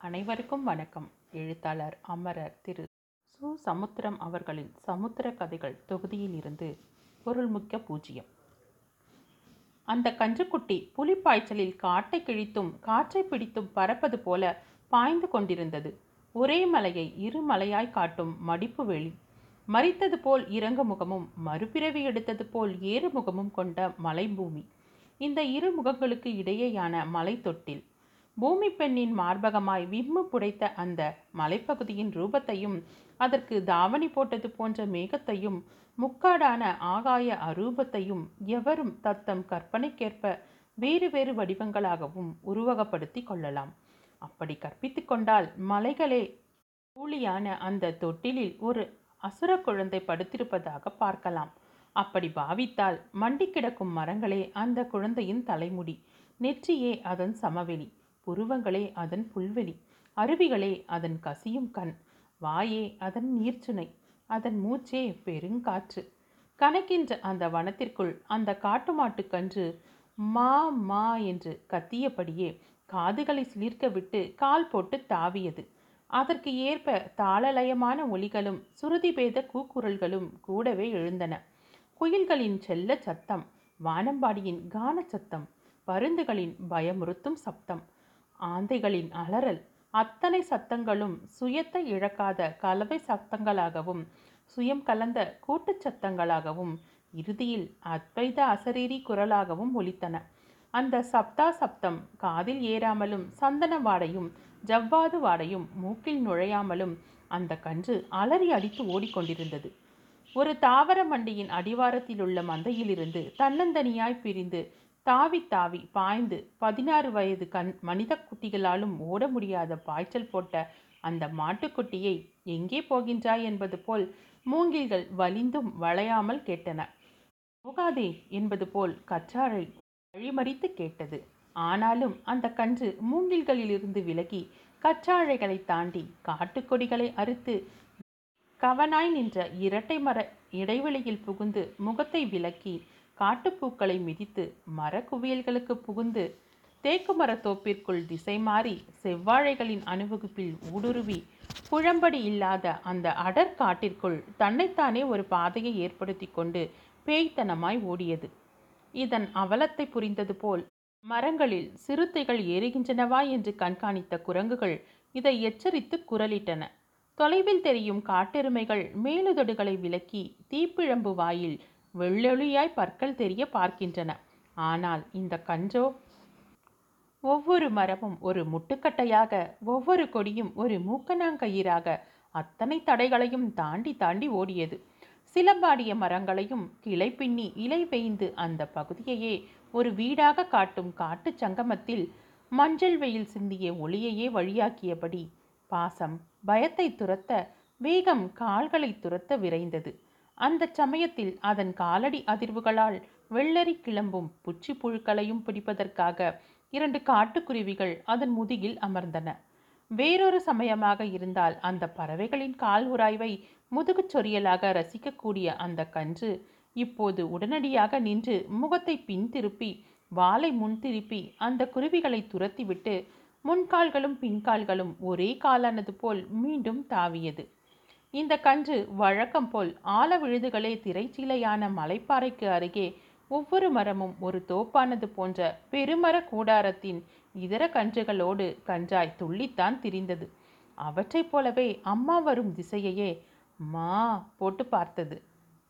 அனைவருக்கும் வணக்கம். எழுத்தாளர் அமரர் திரு. சு. சமுத்திரம் அவர்களின் சமுத்திர கதைகள் தொகுதியில் இருந்து பொருள்முக்க பூஜ்ஜியம் அந்த கன்றுக்குட்டி புலிப்பாய்ச்சலில் காட்டை கிழித்தும் காற்றை பிடித்தும் பறப்பது போல பாய்ந்து கொண்டிருந்தது. ஒரே மலையை இரு மலையாய் காட்டும் மடிப்பு வெளி மறித்தது போல் இறங்கு முகமும் மறுபிறவி எடுத்தது போல் ஏறு முகமும் கொண்ட மலைபூமி. இந்த இரு முகங்களுக்கு இடையேயான மலை தொட்டில் பூமி பெண்ணின் மார்பகமாய் விம்மு புடைத்த அந்த மலைப்பகுதியின் ரூபத்தையும் அதற்கு தாவணி போட்டது போன்ற மேகத்தையும் முக்காடான ஆகாய அரூபத்தையும் எவரும் தத்தம் கற்பனைக்கேற்ப வேறு வேறு வடிவங்களாகவும் உருவகப்படுத்தி கொள்ளலாம். அப்படி கற்பித்து கொண்டால் மலைகளே கூலியான அந்த தொட்டிலில் ஒரு அசுர குழந்தை படுத்திருப்பதாக பார்க்கலாம். அப்படி பாவித்தால் மண்டி கிடக்கும் மரங்களே அந்த குழந்தையின் தலைமுடி நெற்றியே அதன் சமவெளி. புருவங்களே அதன் புல்வெளி அருவிகளே அதன் கசியும் கண் வாயே அதன் நீர்ச்சுனை அதன் மூச்சே பெருங்காற்று. கணக்கின்ற அந்த வனத்திற்குள் அந்த காட்டு மாட்டுக்கன்று மா மா என்று கத்தியபடியே காதுகளை சிலிர்க்க விட்டு கால் போட்டு தாவியது. அதற்கு ஏற்ப தாளலயமான ஒலிகளும் சுருதிபேத கூக்குரல்களும் கூடவே எழுந்தன. குயில்களின் செல்ல சத்தம் வானம்பாடியின் கான சத்தம் பருந்துகளின் பயமுறுத்தும் சப்தம் ஆந்தைகளின் அலறல். அத்தனை சத்தங்களும் சுயத்தை இழக்காத கலவை சத்தங்களாகவும் சுயம் கலந்த கூட்டுச் சத்தங்களாகவும் இறுதியில் அத்வைத அசரீரி குரலாகவும் ஒலித்தன. அந்த சப்தா சப்தம் காதில் ஏறாமலும் சந்தன வாடையும் ஜவ்வாது வாடையும் மூக்கில் நுழையாமலும் அந்த கன்று அலறி அடித்து ஓடிக்கொண்டிருந்தது. ஒரு தாவர மண்டியின் அடிவாரத்தில் உள்ள மந்தையிலிருந்து தன்னந்தனியாய் பிரிந்து தாவி தாவி பாய்ந்து பதினாறு வயது கண் மனித குட்டிகளாலும் ஓட முடியாத பாய்ச்சல் போட்ட அந்த மாட்டுக்குட்டியை எங்கே போகின்றாய் என்பது போல் மூங்கில்கள் வலிந்தும் வளையாமல் கேட்டன. போகாதே என்பது போல் கற்றாழை வழிமறித்து கேட்டது. ஆனாலும் அந்த கன்று மூங்கில்களிலிருந்து விலகி கற்றாழைகளை தாண்டி காட்டுக்கொடிகளை அறுத்து கவனாய் நின்ற இரட்டை மர இடைவெளியில் புகுந்து முகத்தை விலக்கி காட்டுப்பூக்களை மிதித்து மரக்குவியல்களுக்கு புகுந்து தேக்கு மரத்தோப்பிற்குள் திசை மாறி செவ்வாழைகளின் அணிவகுப்பில் ஊடுருவி குழம்படி இல்லாத அந்த அடர் காட்டிற்குள் தன்னைத்தானே ஒரு பாதையை ஏற்படுத்தி கொண்டு பேய்த்தனமாய் ஓடியது. இதன் அவலத்தை புரிந்தது போல் மரங்களில் சிறுத்தைகள் ஏறுகின்றனவா என்று கண்காணித்த குரங்குகள் இதை எச்சரித்து குரலிட்டன. தொலைவில் தெரியும் காட்டெருமைகள் மேலுதடுகளை விலக்கி தீப்பிழம்பு வாயில் வெள்ளொளியாய் பற்கள் தெரிய பார்க்கின்றன. ஆனால் இந்த கன்றோ? ஒவ்வொரு மரமும் ஒரு முட்டுக்கட்டையாக ஒவ்வொரு கொடியும் ஒரு மூக்கனாங்கயிறாக அத்தனை தடைகளையும் தாண்டி தாண்டி ஓடியது. சிலம்பாடிய மரங்களையும் கிளை பின்னி இலை பெய்ந்து அந்த பகுதியையே ஒரு வீடாக காட்டும் காட்டுச் சங்கமத்தில் மஞ்சள் வெயில் சிந்திய ஒளியையே வழியாக்கியபடி பாசம் பயத்தை துரத்த வேகம் கால்களை துரத்த விரைந்தது. அந்த சமயத்தில் அதன் காலடி அதிர்வுகளால் வெள்ளரி கிளம்பும் புச்சி புழுக்களையும் பிடிப்பதற்காக இரண்டு காட்டுக்குருவிகள் அதன் முதுகில் அமர்ந்தன. வேறொரு சமயமாக இருந்தால் அந்த பறவைகளின் கால் உராய்வை முதுகுச் சொரியலாக ரசிக்கக்கூடிய அந்த கன்று இப்போது உடனடியாக நின்று முகத்தை பின் திருப்பி வாலை முன் திருப்பி அந்த குருவிகளை துரத்திவிட்டு முன்கால்களும் பின்கால்களும் ஒரே காலானது போல் மீண்டும் தாவியது. இந்த கன்று வழக்கம் போல் ஆல விழுதுகளே திரைச்சீலையான மலைப்பாறைக்கு அருகே ஒவ்வொரு மரமும் ஒரு தோப்பானது போன்ற பெருமர கூடாரத்தின் இதர கன்றுகளோடு கன்றாய் துள்ளித்தான் திரிந்தது. அவற்றைப் போலவே அம்மா வரும் திசையையே மா போட்டு பார்த்தது.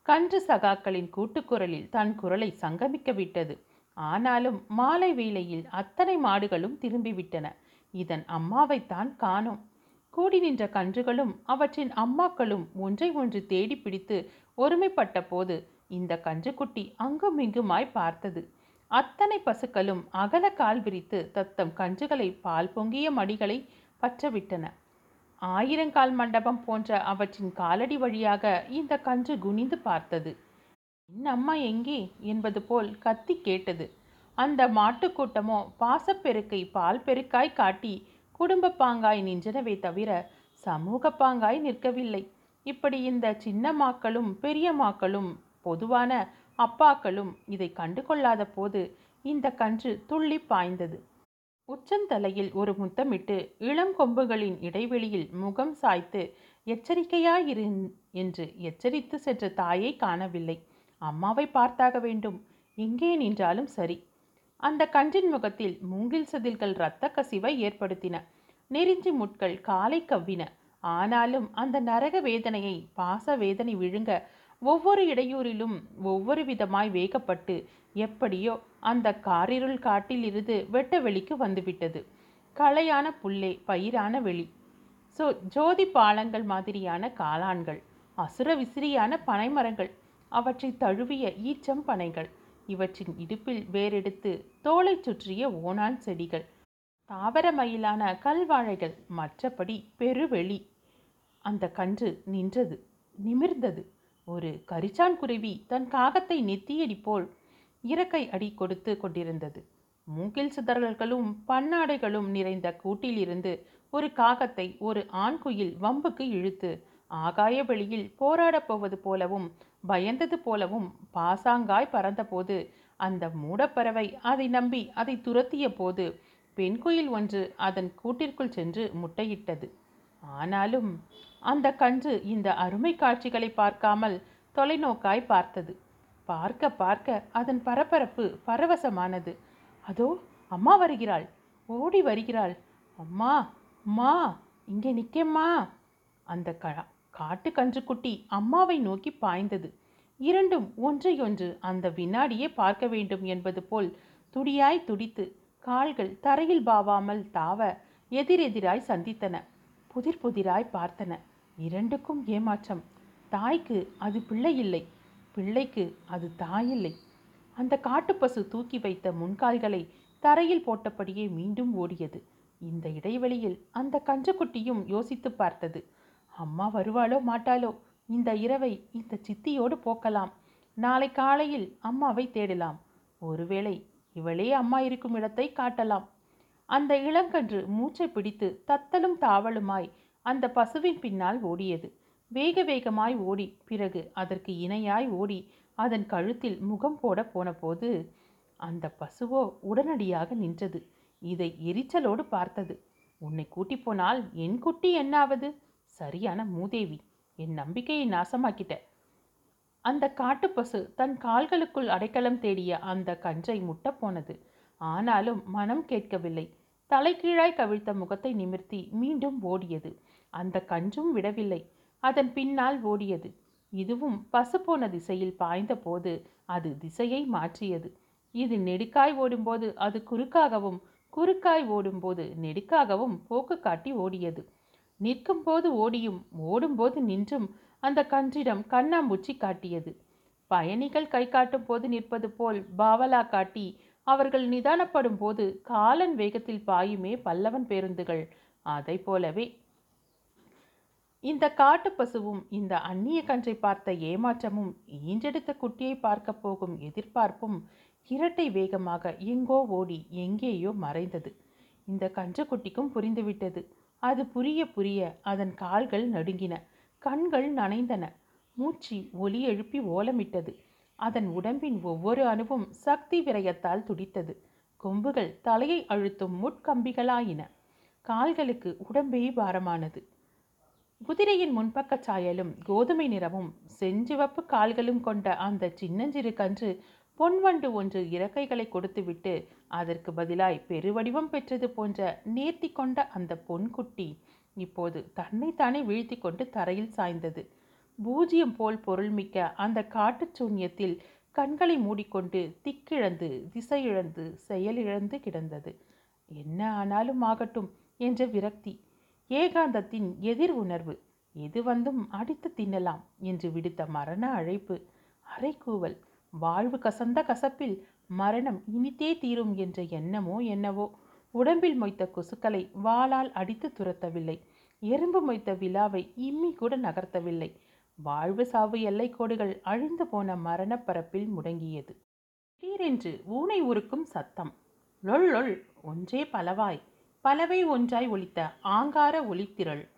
கன்று சகாக்களின் கூட்டுக்குரலில் தன் குரலை சங்கமிக்க விட்டது. ஆனாலும் மாலை வேளையில் அத்தனை மாடுகளும் திரும்பிவிட்டன இதன் அம்மாவைத்தான் காணோம். கூடி நின்ற கன்றுகளும் அவற்றின் அம்மாக்களும் ஒன்றை ஒன்று தேடி பிடித்து ஒருமைப்பட்ட போது இந்த கன்றுக்குட்டி அங்குமிங்குமாய் பார்த்தது. அத்தனை பசுக்களும் அகல கால் விரித்து தத்தம் கன்றுகளை பால் பொங்கிய மடிகளை பற்றவிட்டன. ஆயிரங்கால் மண்டபம் போன்ற அவற்றின் காலடி வழியாக இந்த கன்று குனிந்து பார்த்தது. என் அம்மா எங்கே? என்பது போல் கத்தி கேட்டது. அந்த மாட்டுக்கூட்டமோ பாசப்பெருக்கை பால் பெருக்காய் காட்டி குடும்ப பாங்காய் நின்றனவே தவிர சமூக பாங்காய் நிற்கவில்லை. இப்படி இந்த சின்னம்மாக்களும் பெரியம்மாக்களும் பெரிய மாக்களும் பொதுவான அப்பாக்களும் இதை கண்டு கொள்ளாத போது இந்த கன்று துள்ளி பாய்ந்தது. உச்சந்தலையில் ஒரு முத்தமிட்டு இளம் கொம்புகளின் இடைவெளியில் முகம் சாய்த்து எச்சரிக்கையாயிரு என்று எச்சரித்து சென்ற தாயை காணவில்லை. அம்மாவை பார்த்தாக வேண்டும். எங்கே நின்றாலும் சரி. அந்த கன்றின் முகத்தில் மூங்கில் செதில்கள் இரத்த கசிவை ஏற்படுத்தின. நெறிஞ்சி முட்கள் காலை கவ்வின. ஆனாலும் அந்த நரக வேதனையை பாச வேதனை விழுங்க ஒவ்வொரு இடையூறிலும் ஒவ்வொரு விதமாய் வேகப்பட்டு எப்படியோ அந்த காரிருள் காட்டில் இருந்து வெட்ட வெளிக்கு வந்துவிட்டது. களையான புல்லே பயிரான வெளி. சோ ஜோதி பாலங்கள் மாதிரியான காளான்கள் அசுர விசிறியான பனைமரங்கள் அவற்றை தழுவிய ஈச்சம் பனைகள். இவற்றின் இடுப்பில் வேறெடுத்து தோலை சுற்றிய ஓணான் செடிகள். தாவர மயிலான கல்வாழைகள் மற்றபடி பெருவெளி. அந்த கன்று நின்றது நிமிர்ந்தது. ஒரு கரிச்சான் குருவி தன் காகத்தை நெத்தியடி போல் இறக்கை அடி கொடுத்து கொண்டிருந்தது. மூங்கில் சிதறல்களும் பன்னாடைகளும் நிறைந்த கூட்டிலிருந்து ஒரு காகத்தை ஒரு ஆண் குயில் வம்புக்கு இழுத்து ஆகாய வெளியில் போராடப் போவது போலவும் பயந்தது போலவும் பாசாங்காய் பறந்தபோது அந்த மூடப்பறவை அதை நம்பி அதை துரத்திய போது பெண்குயில் ஒன்று அதன் கூட்டிற்குள் சென்று முட்டையிட்டது. ஆனாலும் அந்த கன்று இந்த அருமை காட்சிகளை பார்க்காமல் தொலைநோக்காய் பார்த்தது. பார்க்க பார்க்க அதன் பரபரப்பு பரவசமானது. அதோ அம்மா வருகிறாள். ஓடி வருகிறாள். அம்மா அம்மா இங்கே நிற்கம்மா அந்த க காட்டு கன்றுக்குட்டி அம்மாவை நோக்கி பாய்ந்தது. இரண்டும் ஒன்றையொன்று அந்த வினாடியே பார்க்க வேண்டும் என்பது போல் துடியாய் துடித்து கால்கள் தரையில் பாவாமல் தாவ எதிரெதிராய் சந்தித்தன. புதிர் புதிராய் பார்த்தன. இரண்டுக்கும் ஏமாற்றம். தாய்க்கு அது பிள்ளை இல்லை. பிள்ளைக்கு அது தாயில்லை அந்த காட்டுப்பசு தூக்கி வைத்த முன்கால்களை தரையில் போட்டபடியே மீண்டும் ஓடியது. இந்த இடைவெளியில் அந்த கஞ்சக்குட்டியும் யோசித்து பார்த்தது. அம்மா வருவாளோ மாட்டாளோ இந்த இரவை இந்த சித்தியோடு போக்கலாம். நாளை காலையில் அம்மாவை தேடலாம். ஒருவேளை இவளே அம்மா இருக்கும் இடத்தை காட்டலாம். அந்த இளங்கன்று மூச்சை பிடித்து தத்தலும் தாவலுமாய் அந்த பசுவின் பின்னால் ஓடியது. வேக வேகமாய் ஓடி பிறகு அதற்கு இணையாய் ஓடி அதன் கழுத்தில் முகம் போட போனபோது அந்த பசுவோ உடனடியாக நின்றது. இதை எரிச்சலோடு பார்த்தது. உன்னை கூட்டி போனால் என் குட்டி என்னாவது? சரியான மூதேவி என் நம்பிக்கையை நாசமாக்கிட்ட அந்த காட்டுப்பசு தன் கால்களுக்குள் அடைக்கலம் தேடிய அந்த கன்றை முட்டப்போனது ஆனாலும் மனம் கேட்கவில்லை. தலைகீழாய் கவிழ்த்த முகத்தை நிமிர்த்தி மீண்டும் ஓடியது. அந்த கன்றும் விடவில்லை. அதன் பின்னால் ஓடியது. இதுவும் பசு போன திசையில் பாய்ந்தபோது அது திசையை மாற்றியது. இது நெடுக்காய் ஓடும்போது அது குறுக்காகவும் குறுக்காய் ஓடும்போது நெடுக்காகவும் போக்கு காட்டி ஓடியது. நிற்கும்போது ஓடியும் ஓடும்போது நின்றும் அந்த கன்றிடம் கண்ணாம்பூச்சி காட்டியது. பயணிகள் கை காட்டும் போது நிற்பது போல் பாவலா காட்டி அவர்கள் நிதானப்படும் போது காலன் வேகத்தில் பாயுமே பல்லவன் பேருந்துகள். அதை போலவே இந்த காட்டு பசுவும் இந்த அந்நிய கன்றை பார்த்த ஏமாற்றமும் ஈன்றெடுத்த குட்டியை பார்க்க போகும் எதிர்பார்ப்பும் இரட்டை வேகமாக எங்கோ ஓடி எங்கேயோ மறைந்தது. இந்த கன்றுக்குட்டிக்கும் புரிந்துவிட்டது. அது புரிய புரிய அதன் கால்கள் நடுங்கின. கண்கள் நனைந்தன. மூச்சு ஒலி எழுப்பி ஓலமிட்டது. அதன் உடம்பின் ஒவ்வொரு அணுவும் சக்தி விரயத்தால் துடித்தது. கொம்புகள் தலையை அழுத்தும் முட்கம்பிகளாயின. கால்களுக்கு உடம்பே பாரமானது. குதிரையின் முன்பக்க சாயலும் கோதுமை நிறமும் செஞ்சிவப்பு கால்களும் கொண்ட அந்த சின்னஞ்சிறு கன்று பொன்வண்டு ஒன்று இறக்கைகளை கொடுத்துவிட்டு அதற்கு பதிலாய் பெருவடிவம் பெற்றது போன்ற நேர்த்தி கொண்ட அந்த பொன்குட்டி இப்போது தன்னைத்தானே வீழ்த்தி கொண்டு தரையில் சாய்ந்தது. பூஜ்யம் போல் பொருள்மிக்க அந்த காட்டுச் சூன்யத்தில் கண்களை மூடிக்கொண்டு திக்கிழந்து திசையிழந்து செயலிழந்து கிடந்தது. என்ன ஆனாலும் ஆகட்டும் என்ற விரக்தி. ஏகாந்தத்தின் எதிர் உணர்வு. எது வந்தும் அடித்து தின்னலாம் என்று விடுத்த மரண அழைப்பு. அரைக்கூவல் வாழ்வு கசந்த கசப்பில் மரணம் இனித்தே தீரும் என்ற எண்ணமோ என்னவோ? உடம்பில் மொய்த்த கொசுக்களை வாளால் அடித்து துரத்தவில்லை. எறும்பு மொய்த்த விழாவை இம்மி கூட நகர்த்தவில்லை. வாழ்வு சாவு எல்லைக்கோடுகள் அழிந்து போன மரணப்பரப்பில் முடங்கியது. திடீரென்று ஊனை உருக்கும் சத்தம். லொள் லொள் ஒன்றே பலவாய். பலவை ஒன்றாய் ஒலித்த ஆங்கார ஒளித்திரள்.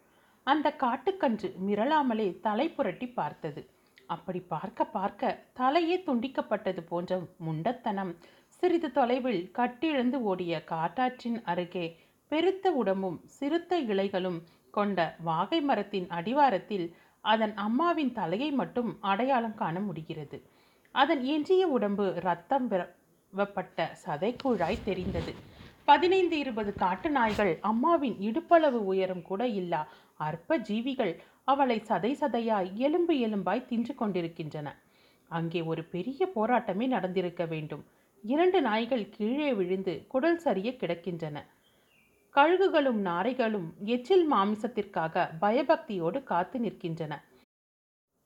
அந்த காட்டுக்கன்று மிரளாமலே தலை புரட்டி பார்த்தது. அப்படி பார்க்க பார்க்க தலையே துண்டிக்கப்பட்டது போன்ற முண்டத்தனம். சிறிது தொலைவில் கட்டிழந்து ஓடிய காட்டாற்றின் அருகே பெருத்த உடம்பும் சிறுத்த இலைகளும் கொண்ட வாகை மரத்தின் அடிவாரத்தில் அதன் அம்மாவின் தலையை மட்டும் அடையாளம் காண முடிகிறது. அதன் எஞ்சிய உடம்பு ரத்தம் விரவப்பட்ட சதைக்குழாய் தெரிந்தது. பதினைந்து இருபது காட்டு நாய்கள் அம்மாவின் இடுப்பளவு உயரம் கூட இல்லா. அற்ப ஜீவிகள் அவளை சதை சதையாய் எலும்பு எலும்பாய் தின்று கொண்டிருக்கின்றன. அங்கே ஒரு பெரிய போராட்டமே நடந்திருக்க வேண்டும். இரண்டு நாய்கள் கீழே விழுந்து குடல் சரிய கிடக்கின்றன. கழுகுகளும் நாரைகளும் எச்சில் மாமிசத்திற்காக பயபக்தியோடு காத்து நிற்கின்றன.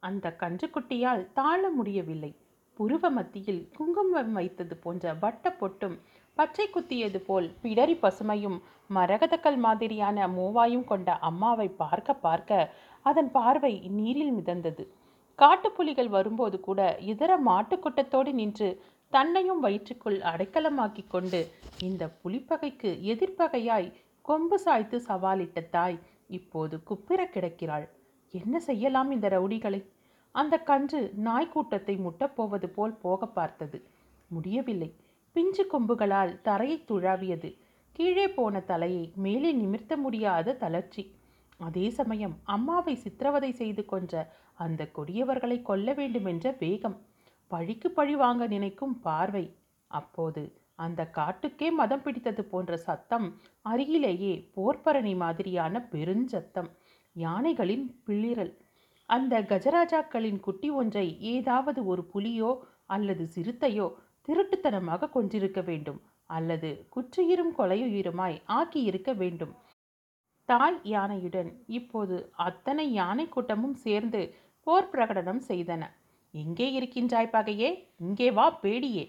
அந்த கன்றுக்குட்டியால் தாழ முடியவில்லை. புருவ மத்தியில் குங்குமம் வைத்தது போன்ற வட்ட பொட்டும் பச்சை குத்தியது போல் பிடரி பசுமையும் மரகதக்கல் மாதிரியான மூவாயும் கொண்ட அம்மாவை பார்க்க பார்க்க அதன் பார்வை நீரில் மிதந்தது. காட்டுப்புலிகள் வரும்போது கூட இதர மாட்டுக்கூட்டத்தோடு நின்று தன்னையும் வயிற்றுக்குள் அடைக்கலமாக்கி கொண்டு இந்த புலிப்பகைக்கு எதிர்ப்பகையாய் கொம்பு சாய்த்து சவாலிட்ட தாய் இப்போது குப்பிர கிடக்கிறாள். என்ன செய்யலாம் இந்த ரவுடிகளை? அந்த கன்று நாய்க்கூட்டத்தை முட்டப்போவது போல் போக பார்த்தது. முடியவில்லை. பிஞ்சு கொம்புகளால் தரையை துழாவியது. கீழே போன தலையை மேலே நிமிர்த்த முடியாத தளர்ச்சி. அதே சமயம் அம்மாவை சித்திரவதை செய்து கொன்ற அந்த கொடியவர்களை கொல்ல வேண்டுமென்ற வேகம் பழிக்கு பழி வாங்க நினைக்கும் பார்வை. அப்போது அந்த காட்டுக்கே மதம் பிடித்தது போன்ற சத்தம் அருகிலேயே போர்ப்பரணி மாதிரியான பெருஞ்சத்தம் யானைகளின் பிளிரல். அந்த கஜராஜாக்களின் குட்டி ஒன்றை ஏதாவது ஒரு புலியோ அல்லது சிறுத்தையோ திருட்டுத்தனமாக கொன்றிருக்க வேண்டும் அல்லது குற்றுயிரும் கொலையுயிருமாய் ஆக்கியிருக்க வேண்டும். தாய் யானையுடன் இப்போது அத்தனை யானை கூட்டமும் சேர்ந்து போர் பிரகடனம் செய்தன. எங்கே இருக்கின்றாய் பகையே இங்கே வா பேடியே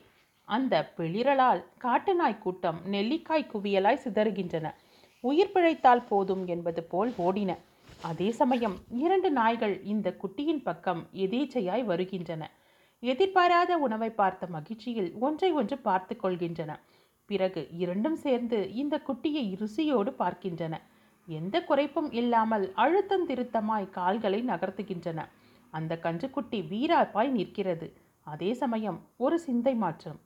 அந்த பிளிரலால் காட்டுநாய் கூட்டம் நெல்லிக்காய் குவியலாய் சிதறுகின்றன. உயிர் பிழைத்தால் போதும் என்பது போல் ஓடின. அதே சமயம் இரண்டு நாய்கள் இந்த குட்டியின் பக்கம் எதேச்சையாய் வருகின்றன. எதிர்பாராத உணவை பார்த்த மகிழ்ச்சியில் ஒன்றை ஒன்று பார்த்து கொள்கின்றன. பிறகு இரண்டும் சேர்ந்து இந்த குட்டியை ருசியோடு பார்க்கின்றன. எந்த குறைப்பும் இல்லாமல் அழுத்தம் திருத்தமாய் கால்களை நகர்த்துகின்றன. அந்த கன்றுக்குட்டி வீராப்பாய் நிற்கிறது. அதே சமயம் ஒரு சிந்தை மாற்றம்.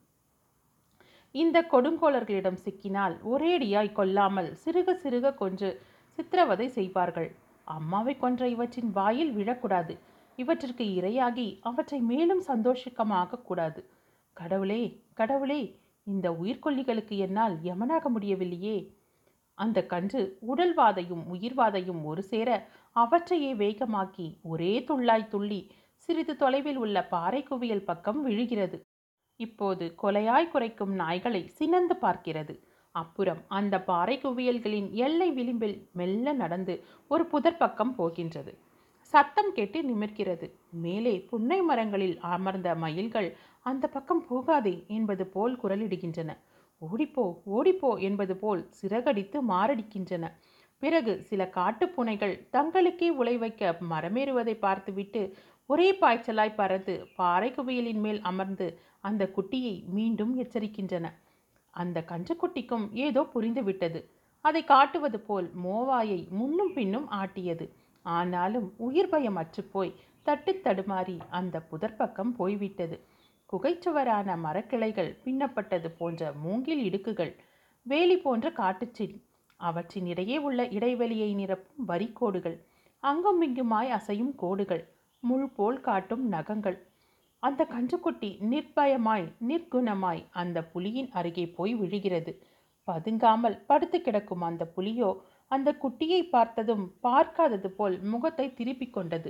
இந்த கொடுங்கோலர்களிடம் சிக்கினால் ஒரேடியாய் கொல்லாமல் சிறுக சிறுக கொன்று சித்திரவதை செய்வார்கள். அம்மாவை கொன்ற இவற்றின் வாயில் விழக்கூடாது. இவற்றிற்கு இரையாகி அவற்றை மேலும் சந்தோஷிக்கமாக கூடாது. கடவுளே கடவுளே இந்த உயிர்கொல்லிகளுக்கு என்னால் யமனாக முடியவில்லையே. அந்த கன்று உடல்வாதையும் உயிர்வாதையும் ஒரு சேர அவற்றையே வேகமாக்கி ஒரே துள்ளாய் துள்ளி சிறிது தொலைவில் உள்ள பாறை குவியல் பக்கம் விழுகிறது. இப்போது கொலையாய் குறைக்கும் நாய்களை சினந்து பார்க்கிறது. அப்புறம் அந்த பாறை குவியல்களின் எல்லை விளிம்பில் மெல்ல நடந்து ஒரு புதர் பக்கம் போகின்றது. சத்தம் கேட்டு நிமிர்கிறது. மேலே புன்னை மரங்களில் அமர்ந்த மயில்கள் அந்த பக்கம் போகாதே என்பது போல் குரலிடுகின்றன. ஓடிப்போ ஓடிப்போ என்பது போல் சிறகடித்து மாரடிக்கின்றன. பிறகு சில காட்டுப்புனைகள் தங்களுக்கே உலை வைக்க மரமேறுவதை பார்த்துவிட்டு ஒரே பாய்ச்சலாய் பறந்து பாறை குவியலின் மேல் அமர்ந்து அந்த குட்டியை மீண்டும் எச்சரிக்கின்றன. அந்த கஞ்சக்குட்டிக்கும் ஏதோ புரிந்துவிட்டது அதை காட்டுவது போல் மோவாயை முன்னும் பின்னும் ஆட்டியது. ஆனாலும் உயிர் பயம் அற்றுப்போய் தட்டு தடுமாறி அந்த புதற்பக்கம் போய்விட்டது. குகைச்சுவரான மரக்கிளைகள் பின்னப்பட்டது போன்ற மூங்கில் இடுக்குகள் வேலி போன்ற காட்டுச்செடி அவற்றின் இடையே உள்ள இடைவெளியை நிரப்பும் வரிக்கோடுகள் அங்கும் இங்குமாய் அசையும் கோடுகள் முள் போல் காட்டும் நகங்கள். அந்த கன்றுக்குட்டி நிர்பயமாய் நிர்குணமாய் அந்த புலியின் அருகே போய் விழுகிறது. பதுங்காமல் படுத்து கிடக்கும் அந்த புலியோ அந்த குட்டியை பார்த்ததும் பார்க்காதது போல் முகத்தை திருப்பிக் கொண்டது.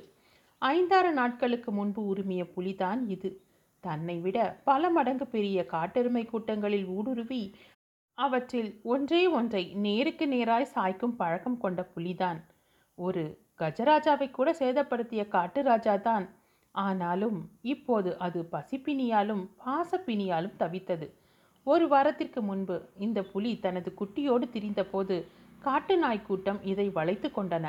ஐந்தாறு நாட்களுக்கு முன்பு உரிமைய புலிதான் இது. தன்னை விட பல மடங்கு பெரிய காட்டெருமை கூட்டங்களில் ஊடுருவி அவற்றில் ஒன்றே ஒன்றை நேருக்கு நேராய் சாய்க்கும் பழக்கம் கொண்ட புலிதான். ஒரு கஜராஜாவை கூட சேதப்படுத்திய காட்டு ராஜா தான். ஆனாலும் இப்போது அது பசிப்பினியாலும் பாசப்பினியாலும் தவித்தது. ஒரு வாரத்திற்கு முன்பு இந்த புலி தனது குட்டியோடு திரிந்தபோது காட்டு நாய் கூட்டம் இதை வளைத்து கொண்டன.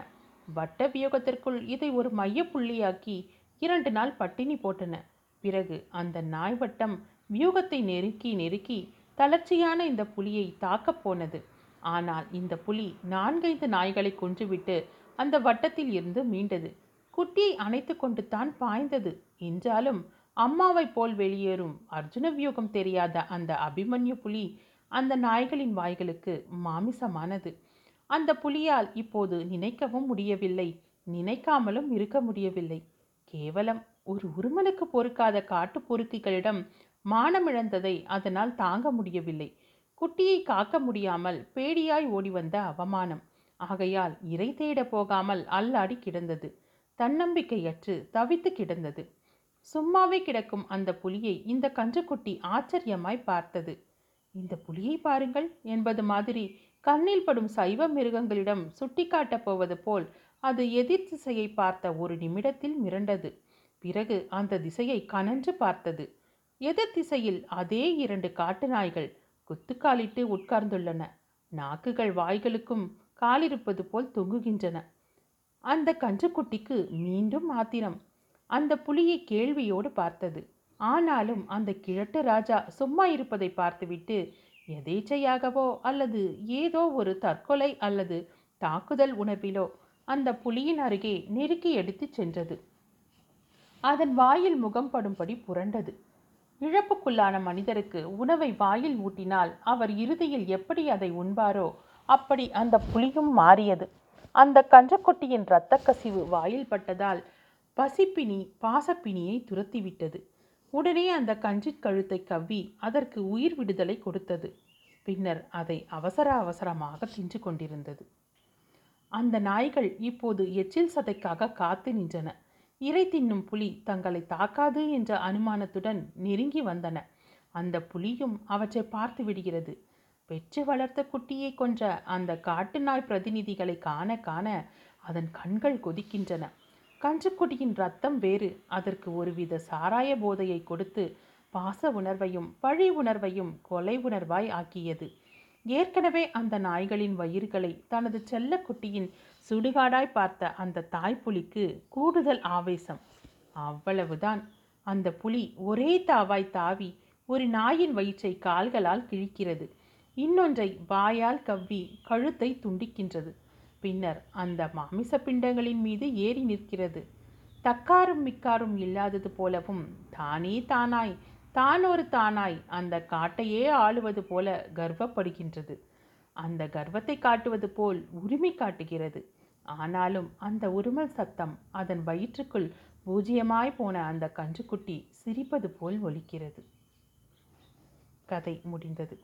வட்ட வியோகத்திற்குள் இதை ஒரு மைய புள்ளியாக்கி இரண்டு நாள் பட்டினி போட்டன. பிறகு அந்த நாய் வட்டம் வியூகத்தை நெருக்கி நெருக்கி தளர்ச்சியான இந்த புலியை தாக்கப் போனது. ஆனால் இந்த புலி நான்கைந்து நாய்களை கொன்றுவிட்டு அந்த வட்டத்தில் இருந்து மீண்டது. குட்டியை அணைத்து கொண்டு தான் பாய்ந்தது. என்றாலும் அம்மாவைப் போல் வெளியேறும் அர்ஜுன வியூகம் தெரியாத அந்த அபிமன்யு புலி அந்த நாய்களின் வாய்களுக்கு மாமிசமானது. அந்த புலியால் இப்போது நினைக்கவும் முடியவில்லை. நினைக்காமலும் இருக்க முடியவில்லை. கேவலம். ஒரு உருமலுக்கு பொறுக்காத காட்டுப் பொறுக்கிகளிடம் மானமிழந்ததை அதனால் தாங்க முடியவில்லை. குட்டியை காக்க முடியாமல் பேடியாய் ஓடி வந்த அவமானம். ஆகையால் இறை தேட போகாமல் அல்லாடி கிடந்தது. தன்னம்பிக்கையற்று தவித்து கிடந்தது. சும்மாவே கிடக்கும் அந்த புலியை இந்த கன்றுக்குட்டி ஆச்சரியமாய் பார்த்தது. இந்த புலியை பாருங்கள் என்பது மாதிரி கண்ணில் படும் சைவ மிருகங்களிடம் சுட்டிக்காட்டப் போவது போல் அது எதிர் திசையை பார்த்த ஒரு நிமிடத்தில் மிரண்டது. பிறகு அந்த திசையை கனன்று பார்த்தது. எதிர் திசையில் அதே இரண்டு காட்டு நாய்கள் குத்துக்காலிட்டு உட்கார்ந்துள்ளன. நாக்குகள் வாய்களுக்கும் காலிருப்பது போல் தொங்குகின்றன. அந்த கன்றுக்குட்டிக்கு மீண்டும் ஆத்திரம். அந்த புலியை கேள்வியோடு பார்த்தது. ஆனாலும் அந்த கிழட்டு ராஜா சும்மா இருப்பதை பார்த்துவிட்டு எதேச்சையாகவோ அல்லது ஏதோ ஒரு தற்கொலை அல்லது தாக்குதல் உணர்விலோ அந்த புலியின் அருகே நெருக்கி எடுத்துச் சென்றது. அதன் வாயில் முகம் படும்படி புரண்டது. இழப்புக்குள்ளான மனிதருக்கு உணவை வாயில் ஊட்டினால் அவர் இறுதியில் எப்படி அதை உண்பாரோ அப்படி அந்த புலியும் மாறியது. அந்த கஞ்சக்கொட்டியின் இரத்த கசிவு வாயில் பட்டதால் பசிப்பினி பாசப்பினியை துரத்திவிட்டது. உடனே அந்த கஞ்சிக் கழுத்தை கவ்வி அதற்கு உயிர் விடுதலை கொடுத்தது. பின்னர் அதை அவசர அவசரமாக தின்று கொண்டிருந்தது. அந்த நாய்கள் இப்போது எச்சில் சதைக்காக காத்து நின்றன. இறை தின்னும் புலி தங்களை தாக்காது என்ற அனுமானத்துடன் நெருங்கி வந்தன. அந்த புலியும் அவற்றை பார்த்து விடுகிறது. பெற்று வளர்த்த குட்டியை கொன்ற அந்த காட்டு நாய் பிரதிநிதிகளை காண காண அதன் கண்கள் கொதிக்கின்றன. கன்றுக்குட்டியின் ரத்தம் வேறு. அதற்கு ஒருவித சாராய போதையை கொடுத்து பாச உணர்வையும் பழி உணர்வையும் கொலை உணர்வாய் ஆக்கியது. ஏற்கனவே அந்த நாய்களின் வயிறுகளை தனது செல்ல குட்டியின் சுடுகாடாய் பார்த்த அந்த தாய்ப்புலிக்கு கூடுதல் ஆவேசம். அவ்வளவுதான். அந்த புலி ஒரே தாவாய் தாவி ஒரு நாயின் வயிற்றை கால்களால் கிழிக்கிறது. இன்னொன்றை வாயால் கவ்வி கழுத்தை துண்டிக்கின்றது. பின்னர் அந்த மாமிச பிண்டங்களின் மீது ஏறி நிற்கிறது. தக்காரும் மிக்காரும் இல்லாதது போலவும் தானே தானாய் தான் ஒரு தானாய் அந்த காட்டையே ஆளுவது போல கர்வப்படுகின்றது. அந்த கர்வத்தை காட்டுவது போல் உரிமை காட்டுகிறது. ஆனாலும் அந்த உருமல் சத்தம் அதன் வயிற்றுக்குள் பூஜ்யமாய் போன அந்த கன்றுக்குட்டி சிரிப்பது போல் ஒலிக்கிறது. கதை முடிந்தது.